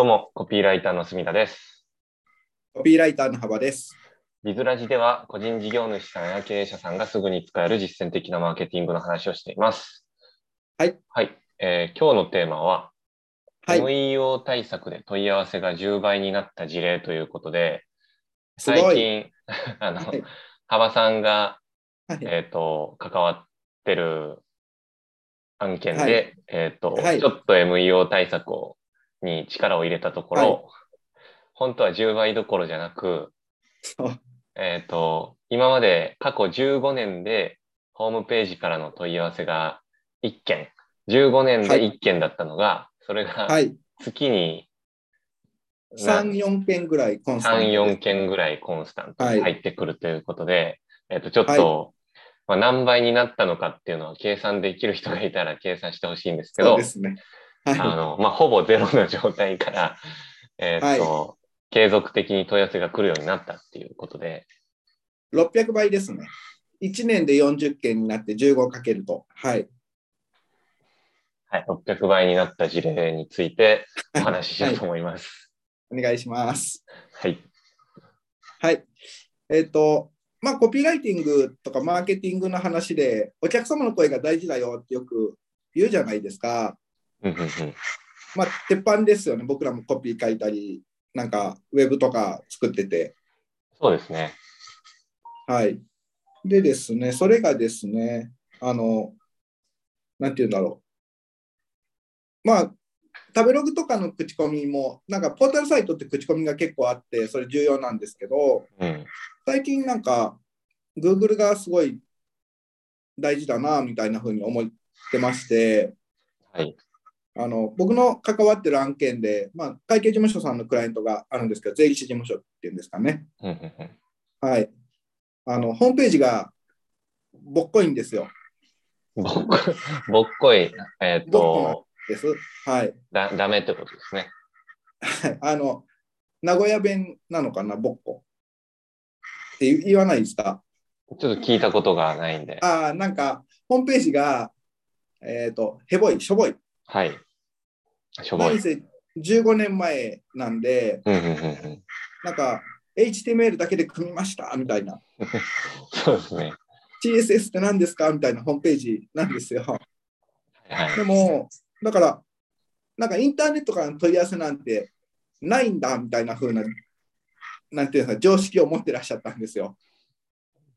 どうも、コピーライターの住田です。コピーライターの幅です。ビズラジでは、個人事業主さんや経営者さんがすぐに使える実践的なマーケティングの話をしています。はい。はい。えー今日のテーマは、はい。MEO 対策で問い合わせが10倍になった事例ということで、最近、あの、はい幅さんが、はいえっ、と、関わってる案件で、はいえっ、と、はいちょっと MEO 対策をに力を入れたところ、はい。本当は10倍どころじゃなく、えっ、と、今まで過去15年でホームページからの問い合わせが1件、15年で1件だったのが、それがはい。月に3、4件ぐらいコンスタント3、で4件ぐらいコンスタントにはい。入ってくるということで、えっと、ちょっと、まあ、何倍になったのかっていうのは計算できる人がいたら計算してほしいんですけどそうで、すね。あはの、まあ、ほぼゼロの状態から、えっと、継続的に問い合わせが来るようになったっていうことで、い。600倍ですね。1年で40件になって15かけると。はい。はい、600倍になった事例についてお話ししようとはい思います。お願いします。はい。はい。えっ、と、まあ、コピーライティングとかマーケティングの話で、お客様の声が大事だよってよく言うじゃないですか。うんうんうんまあ、鉄板ですよね。僕らもコピー書いたり、なんかウェブとか作ってて。そうですね。はい。でですね、それがですね、あの、なんて言うんだろう。まあ、食べログとかの口コミも、なんかポータルサイトって口コミが結構あって、それ重要なんですけど、うん。最近なんか、Google がすごい大事だな、みたいな風に思ってまして、はい。あの僕の関わってる案件で、まあ、会計事務所さんのクライアントがあるんですけど、税理士事務所っていうんですかね。はい。あの、ホームページがぼっこいんですよ。ぼっこぼっこい、えっ、と、です。はい。だ、ダメってことですね。はいあの、名古屋弁なのかな、ぼっこ。って言わないですか？ちょっと聞いたことがないんで。ああ、なんか、ホームページが、えっ、と、へぼい、しょぼい。はい。しょぼい。何せ15年前なんで、うんうんうんうん。なんか、HTML だけで組みましたみたいな。そうですね。CSS って何ですかみたいなホームページなんですよ。はい。でも、だから、なんかインターネットからの問い合わせなんてないんだみたいな風な、なんていうか、常識を持ってらっしゃったんですよ。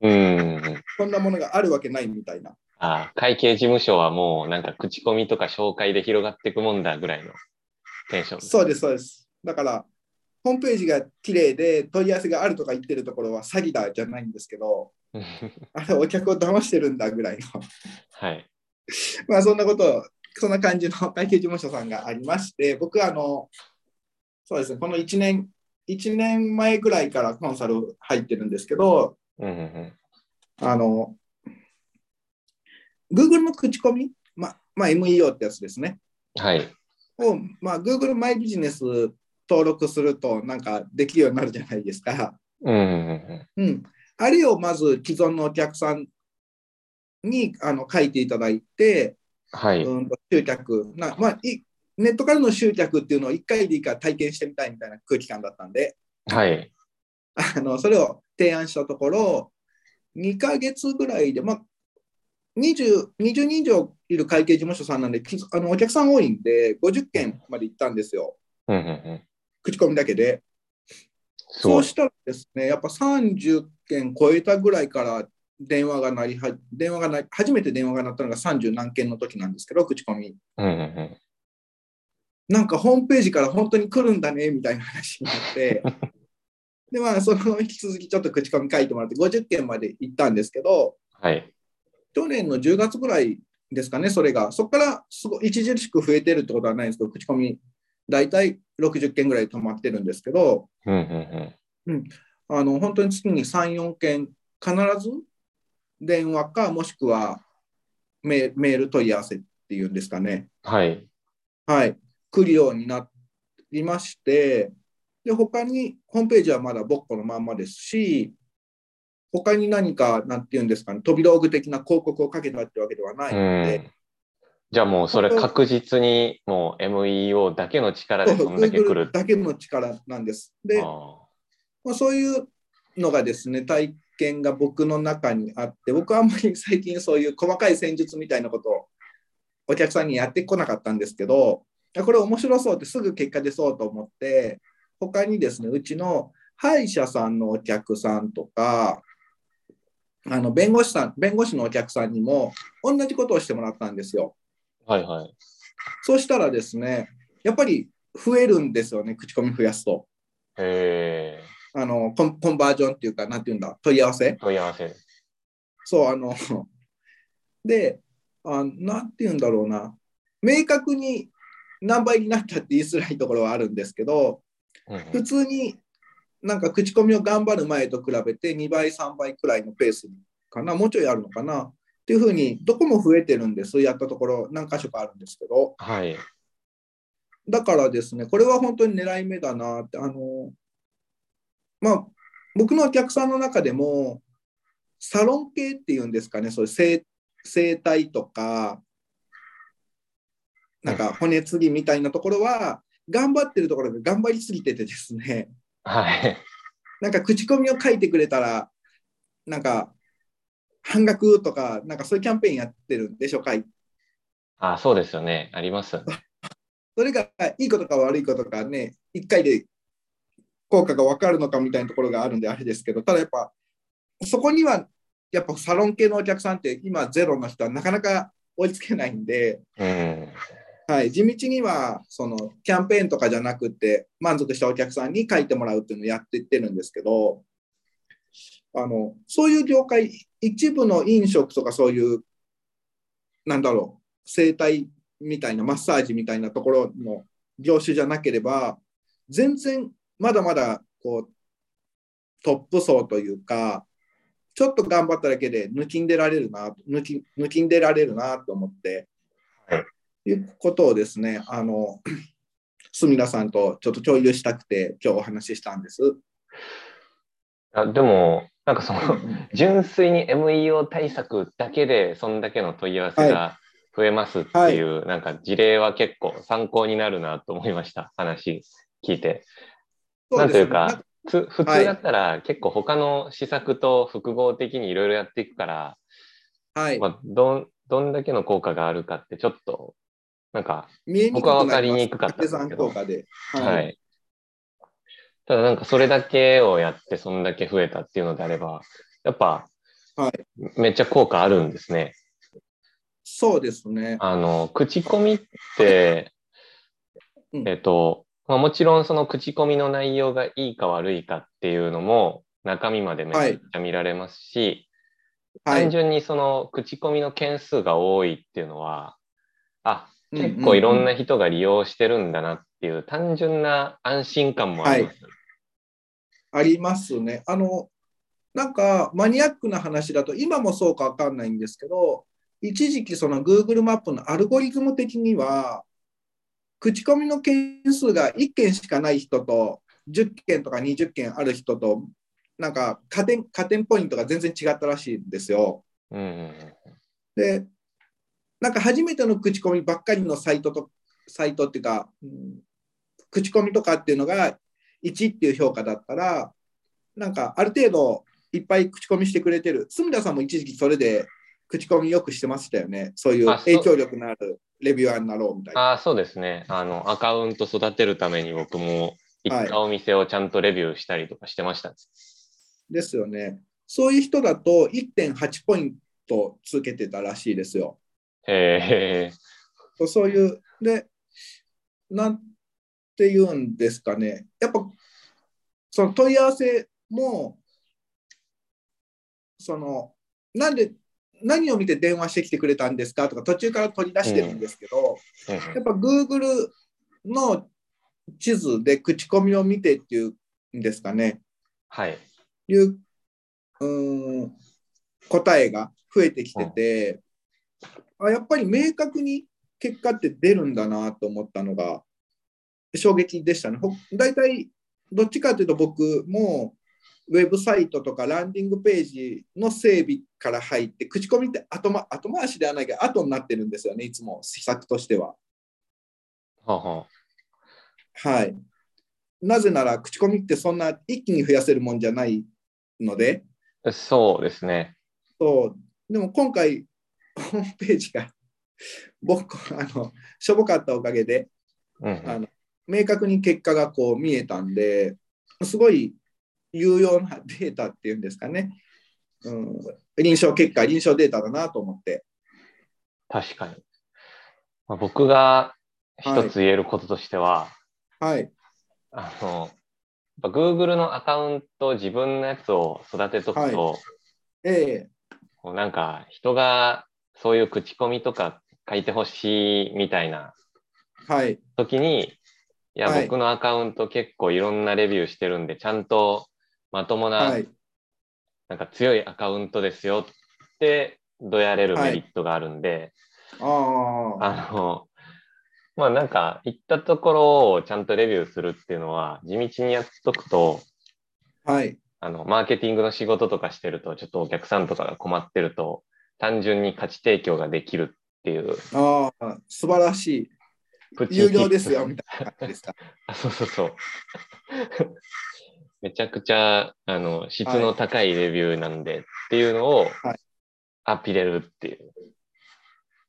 うんうんうん。そんなものがあるわけないみたいな。あー会計事務所はもうなんか口コミとか紹介で広がっていくもんだぐらいのテンション。そうです、そうです。だから、ホームページが綺麗で問い合わせがあるとか言ってるところは詐欺だじゃないんですけど、あれ、お客を騙してるんだぐらいの。はい。まあ、そんなこと、そんな感じの会計事務所さんがありまして、僕はあの、そうですね、この1年、1年前ぐらいからコンサル入ってるんですけど、うんうんうん。あの、Google の口コミ、ままあ、MEO ってやつですね。はい。を、まあ、Google マイビジネス登録すると、なんかできるようになるじゃないですか。うんうん。あれをまず既存のお客さんにあの書いていただいて、はい。うんと集客な、まあ、いネットからの集客っていうのを1回でいいから体験してみたいみたいな空気感だったんで、はい。あのそれを提案したところ、2ヶ月ぐらいで、まあ、20, 20人以上いる会計事務所さんなんで、きあのお客さん多いんで、50件まで行ったんですよ、うんうんうん。口コミだけで。そうしたらですね、やっぱ30件超えたぐらいから電話が鳴りは、電話がな初めて電話が鳴ったのが30何件の時なんですけど、口コミ。うんうんうん。なんかホームページから本当に来るんだねみたいな話になって、で、まあ、その引き続きちょっと口コミ書いてもらって、50件まで行ったんですけど、はい。去年の10月ぐらいですかね、それが。そこからすごい著しく増えてるってことはないんですけど、口コミ、大体60件ぐらい止まってるんですけど、うん。あの本当に月に3、4件、必ず電話か、もしくはメメール問い合わせっていうんですかね。はい。はい、来るようになりまして、で、他に、ホームページはまだボッコのまんまですし、他に何か、なんていうんですかね、飛び道具的な広告をかけたってわけではないので、じゃあもうそれ確実にもう MEO だけの力でそんだけ来る。だけの力なんです。で、まあ、そういうのがですね、体験が僕の中にあって、僕はあんまり最近そういう細かい戦術みたいなことをお客さんにやってこなかったんですけど、これ面白そうってすぐ結果出そうと思って、他にですね、うちの歯医者さんのお客さんとか、あの弁護士さん、弁護士のお客さんにも同じことをしてもらったんですよ。はいはい。そうしたらですね、やっぱり増えるんですよね、口コミ増やすと。へあのコンコンバージョンっていうか、なんていうんだ、問い合わせ。問い合わせ。そう、あの、で、あなんていうんだろうな、明確に何倍になったって言いづらいところはあるんですけど、うん普通になんか口コミを頑張る前と比べて2倍、3倍くらいのペースかな、もうちょいあるのかな。っていうふうに、どこも増えてるんです、やったところ、何箇所かあるんですけど、はい。だからですね、これは本当に狙い目だなって、あの、まあ、僕のお客さんの中でも、サロン系っていうんですかね、そういう整整体とか、なんか骨継ぎみたいなところは、頑張ってるところが頑張りすぎててですね、はい。なんか口コミを書いてくれたら、なんか半額とか、なんかそういうキャンペーンやってるんでしょうか。あ、そうですよね。あります。それがいいことか悪いことかね、1回で効果が分かるのかみたいなところがあるんであれですけど、ただやっぱ、そこにはやっぱサロン系のお客さんって今ゼロの人はなかなか追いつけないんで、うん。はい、地道にはそのキャンペーンとかじゃなくて満足したお客さんに書いてもらうっていうのをやっていってるんですけどあのそういう業界一部の飲食とかそういうなんだろう整体みたいなマッサージみたいなところの業種じゃなければ全然まだまだこうトップ層というかちょっと頑張っただけで抜きんでられるな抜き抜きんでられるなと思って。いうことをですね、あの、住田さんとちょっと共有したくて、今日お話ししたんです。あでも、なんかその、純粋に MEO 対策だけで、そんだけの問い合わせが増えますっていう、なんか事例は結構参考になるなと思いました、話聞いて。なんというか、つ普通だったら結構他の施策と複合的にいろいろやっていくから、はい。まあ、どんだけの効果があるかってちょっと、なんか、僕は分かりにくかったんです。はい。ただなんかそれだけをやってそんだけ増えたっていうのであれば、やっぱはい。めっちゃ効果あるんですね。そうですね。あの、口コミって、うんえっと、まあ、もちろんその口コミの内容がいいか悪いかっていうのも中身までめちゃくちゃ見られますし、はい。単純にその口コミの件数が多いっていうのは、あ、結構いろんな人が利用してるんだなっていう単純な安心感もあります。ありますね。あの、なんかマニアックな話だと、今もそうかわかんないんですけど、一時期その Google マップのアルゴリズム的には、口コミの件数が1件しかない人と、10件とか20件ある人と、なんか加点加点ポイントが全然違ったらしいんですよ。うんうんうんで、なんか初めての口コミばっかりのサイトと、サイトっていうか、うん口コミとかっていうのが1っていう評価だったら、なんかある程度いっぱい口コミしてくれてる。住田さんも一時期それで口コミよくしてましたよね。そういう影響力のあるレビュアーになろうみたいな。ああ、そうですね。あの、アカウント育てるために僕も行ったお店をちゃんとレビューしたりとかしてました。ですよね。そういう人だと1.8ポイントつけてたらしいですよ。へえ。そういう、で、なんて言うんですかね、やっぱ、その問い合わせも、その、なんで、何を見て電話してきてくれたんですか？とか、途中から取り出してるんですけど、うんやっぱ Google の地図で口コミを見てっていうんですかね、はい。いううーん答えが増えてきてて、あやっぱり明確に結果って出るんだなと思ったのが衝撃でしたね。ほ大体どっちかというと僕もウェブサイトとかランディングページの整備から入って、口コミって後,、ま、後回しではないけど、後になってるんですよね、いつも施策としては。はあはあ、はい。なぜなら、口コミってそんな一気に増やせるもんじゃないので。そうですね。そうでも今回、ホームページが僕あの、しょぼかったおかげで、うん、あの明確に結果がこう見えたんで、すごい有用なデータっていうんですかね、うん、臨床結果、臨床データだなと思って。確かに。まあ、僕が一つ言えることとしては、はい。あの、Google のアカウント、自分のやつを育てとくと、はい、ええこうなんか人がそういう口コミとか書いてほしいみたいな時に、はい、いや、はい、僕のアカウント結構いろんなレビューしてるんで、ちゃんとまともな、はい、なんか強いアカウントですよってどやれるメリットがあるんで、はい、あの、まあなんか行ったところをちゃんとレビューするっていうのは地道にやっとくと、はい。あの、マーケティングの仕事とかしてると、ちょっとお客さんとかが困ってると、単純に価値提供ができるっていう。ああ、素晴らしい。有料ですよ、みたいな感じですか？あそうそうそう。めちゃくちゃあの質の高いレビューなんで、っていうのをアピれるっていう。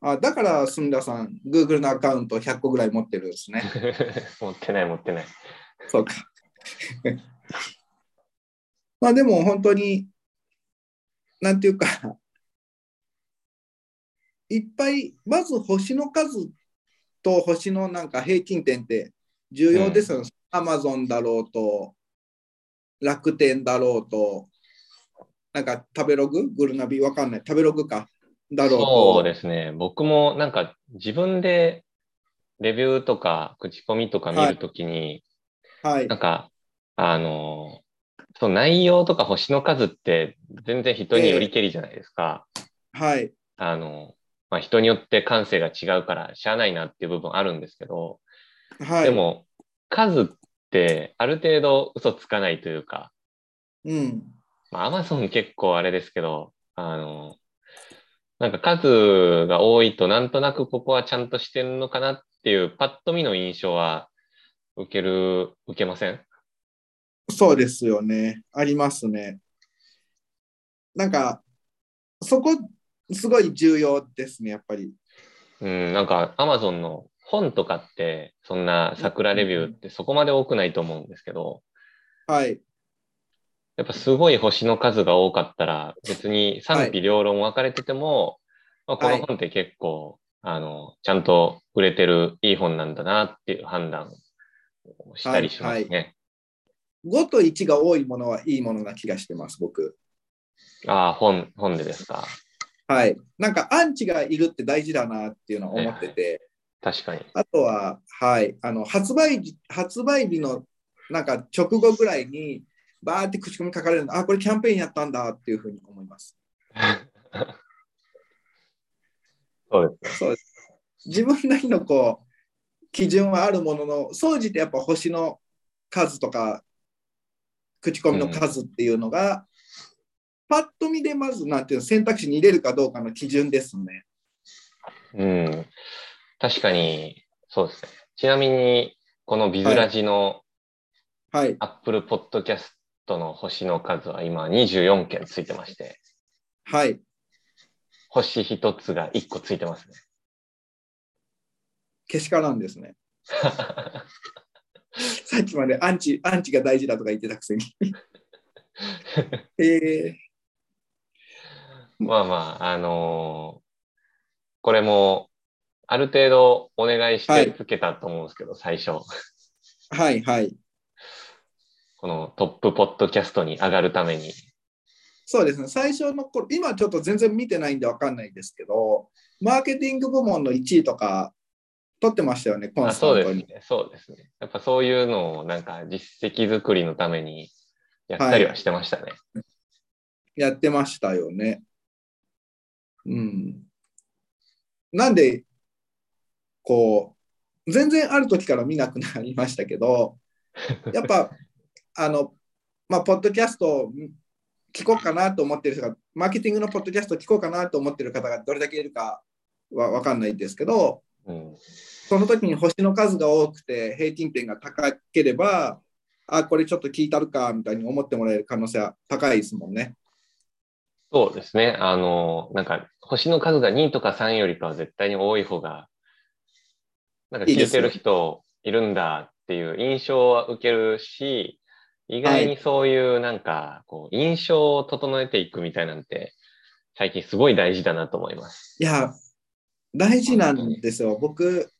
あだから、すみださん、Google のアカウント100個ぐらい持ってるんですね。持ってない、持ってない。そうか。まあでも本当に、なんていうか、いっぱい、まず星の数と星のなんか平均点って重要ですよね。アマゾンだろうと、楽天だろうと、なんか食べログ？グルナビ？わかんない。食べログか。だろうと。そうですね。僕もなんか自分でレビューとか口コミとか見るときに、はい、なんか、あの、その内容とか星の数って全然人によりけりじゃないですか。えー、はい。あの、まあ、人によって感性が違うからしゃあないなっていう部分あるんですけど、はい、でも数ってある程度嘘つかないというか、うん。まあ、アマゾン結構あれですけど、あの、なんか数が多いとなんとなくここはちゃんとしてるのかなっていうパッと見の印象は受ける、受けません？そうですよね。ありますね。なんか、そこ、すごい重要ですね、やっぱり。うん、なんか、アマゾンの本とかって、そんな桜レビューってそこまで多くないと思うんですけど、はい。やっぱすごい星の数が多かったら、別に賛否両論分かれてても、はい、まあ、この本って結構、はい、あの、ちゃんと売れてるいい本なんだなっていう判断をしたりしますね。はい5と1が多いものはいいものな気がしてます、僕。ああ、本、本でですか？はい。なんかアンチがいるって大事だなっていうのを思ってて。確かに。あとは、はい。あの、発売日、発売日のなんか直後ぐらいに、バーって口コミ書かれるの、あ、これキャンペーンやったんだっていうふうに思います。そうです。そうです。自分なりのこう、基準はあるものの、総じてやっぱ星の数とか、口コミの数っていうのが、うん、パッと見でまずなんていうの選択肢に入れるかどうかの基準ですね。うん、確かにそうですね。ちなみに、このビズラジのはい、Apple Podcast の星の数は今24件ついてまして、はい。星一つが1個ついてますね。けしからんですね。さっきまでアンチ、アンチが大事だとか言ってたくせに。えー、まあまあ、あのー、これも、ある程度お願いしてつけたと思うんですけど、はい、最初。はいはい。このトップポッドキャストに上がるために。そうですね、最初の頃、今ちょっと全然見てないんで分かんないですけど、マーケティング部門の1位とか取ってましたよね、コンスタントに。そうですね。やっぱそういうのをなんか実績作りのためにやったりはしてましたね。はい、やってましたよね。うん。なんで、こう、全然ある時から見なくなりましたけど、やっぱ、あの、まあ、ポッドキャストを聞こうかなと思ってる人が、マーケティングのポッドキャストを聞こうかなと思ってる方がどれだけいるかは分かんないんですけど、うん、その時に星の数が多くて平均点が高ければ、あ、これちょっと聞いたるかみたいに思ってもらえる可能性は高いですもんね。そうですね。あの、なんか星の数が2とか3よりかは絶対に多い方が、なんか聞いてる人いるんだっていう印象は受けるし、意外にそういうなんか、こう、印象を整えていくみたいなんて、最近すごい大事だなと思います。いや、大事なんですよ。僕、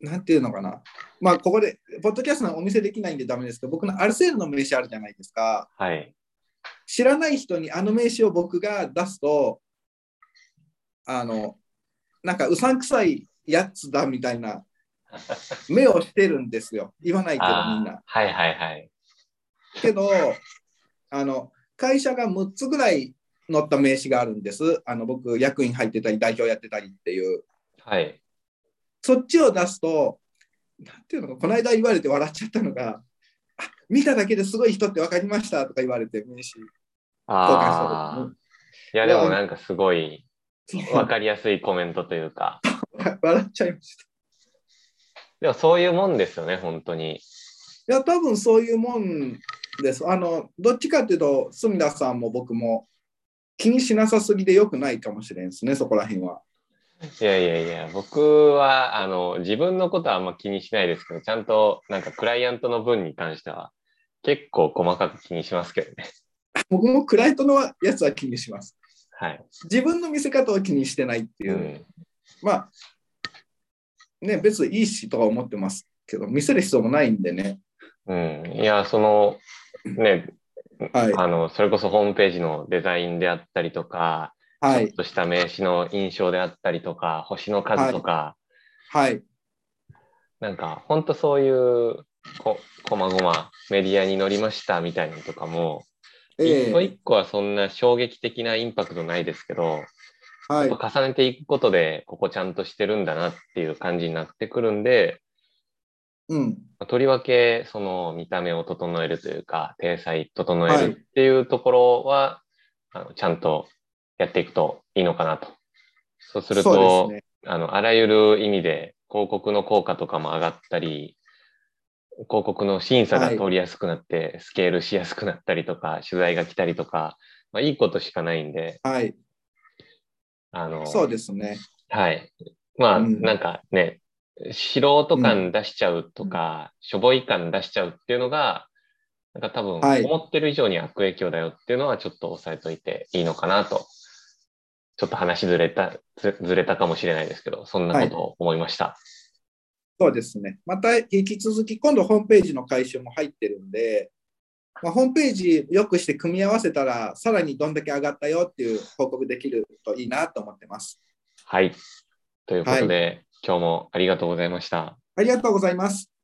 なんていうのかな。まあ、ここで、ポッドキャストのお見せできないんでダメですけど、僕のアルセールの名刺あるじゃないですか。はい。知らない人にあの名刺を僕が出すと、あの、なんかうさんくさいやつだみたいな 目をしてるんですよ。言わないけどみんな。はいはいはい。けど、あの、会社が6つぐらい載った名刺があるんです。あの僕、役員入ってたり、代表やってたりっていう。はい。そっちを出すと、なんていうのか、この間言われて笑っちゃったのが、あ見ただけですごい人って分かりましたとか言われて、名刺交換したいや、でもなんかすごい分かりやすいコメントというか。笑っちゃいました。でもそういうもんですよね、本当に。いや、多分そういうもんです。あの、どっちかっていうと、住田さんも僕も気にしなさすぎでよくないかもしれんですね、そこら辺は。いやいやいや、僕はあの自分のことはあんま気にしないですけど、ちゃんとなんかクライアントの分に関しては結構細かく気にしますけどね。僕もクライアントのやつは気にします。はい。自分の見せ方を気にしてないっていう。うん、まあ、ね、別にいいしとは思ってますけど、見せる必要もないんでね。うん。いや、その、ね、はい、あのそれこそホームページのデザインであったりとか、はい、ちょっとした名刺の印象であったりとか、星の数とか、はい、はい、なんか本当そういうここまごまメディアに載りましたみたいなのとかも、えー、一個一個はそんな衝撃的なインパクトないですけど、はい、重ねていくことでここちゃんとしてるんだなっていう感じになってくるんで、うん、とりわけその見た目を整えるというか体裁整えるっていうところは、はい、あのちゃんとやっていくといいのかなと。そうすると、ね、あのあらゆる意味で広告の効果とかも上がったり、広告の審査が通りやすくなって、はい、スケールしやすくなったりとか、取材が来たりとか、まあ、いいことしかないんで、はい。あの、そうですね。はい。まあ、うん、なんかね、素人感出しちゃうとか、うん、しょぼい感出しちゃうっていうのが、なんか多分、思ってる以上に悪影響だよっていうのはちょっと押さえといていいのかなとちょっと話ずれた、ずれたかもしれないですけど、そんなことを思いました。はい、そうですね。また引き続き、今度ホームページの回収も入ってるんで、まあ、ホームページよくして組み合わせたら、さらにどんだけ上がったよっていう報告できるといいなと思ってます。はい。ということで、はい、今日もありがとうございました。ありがとうございます。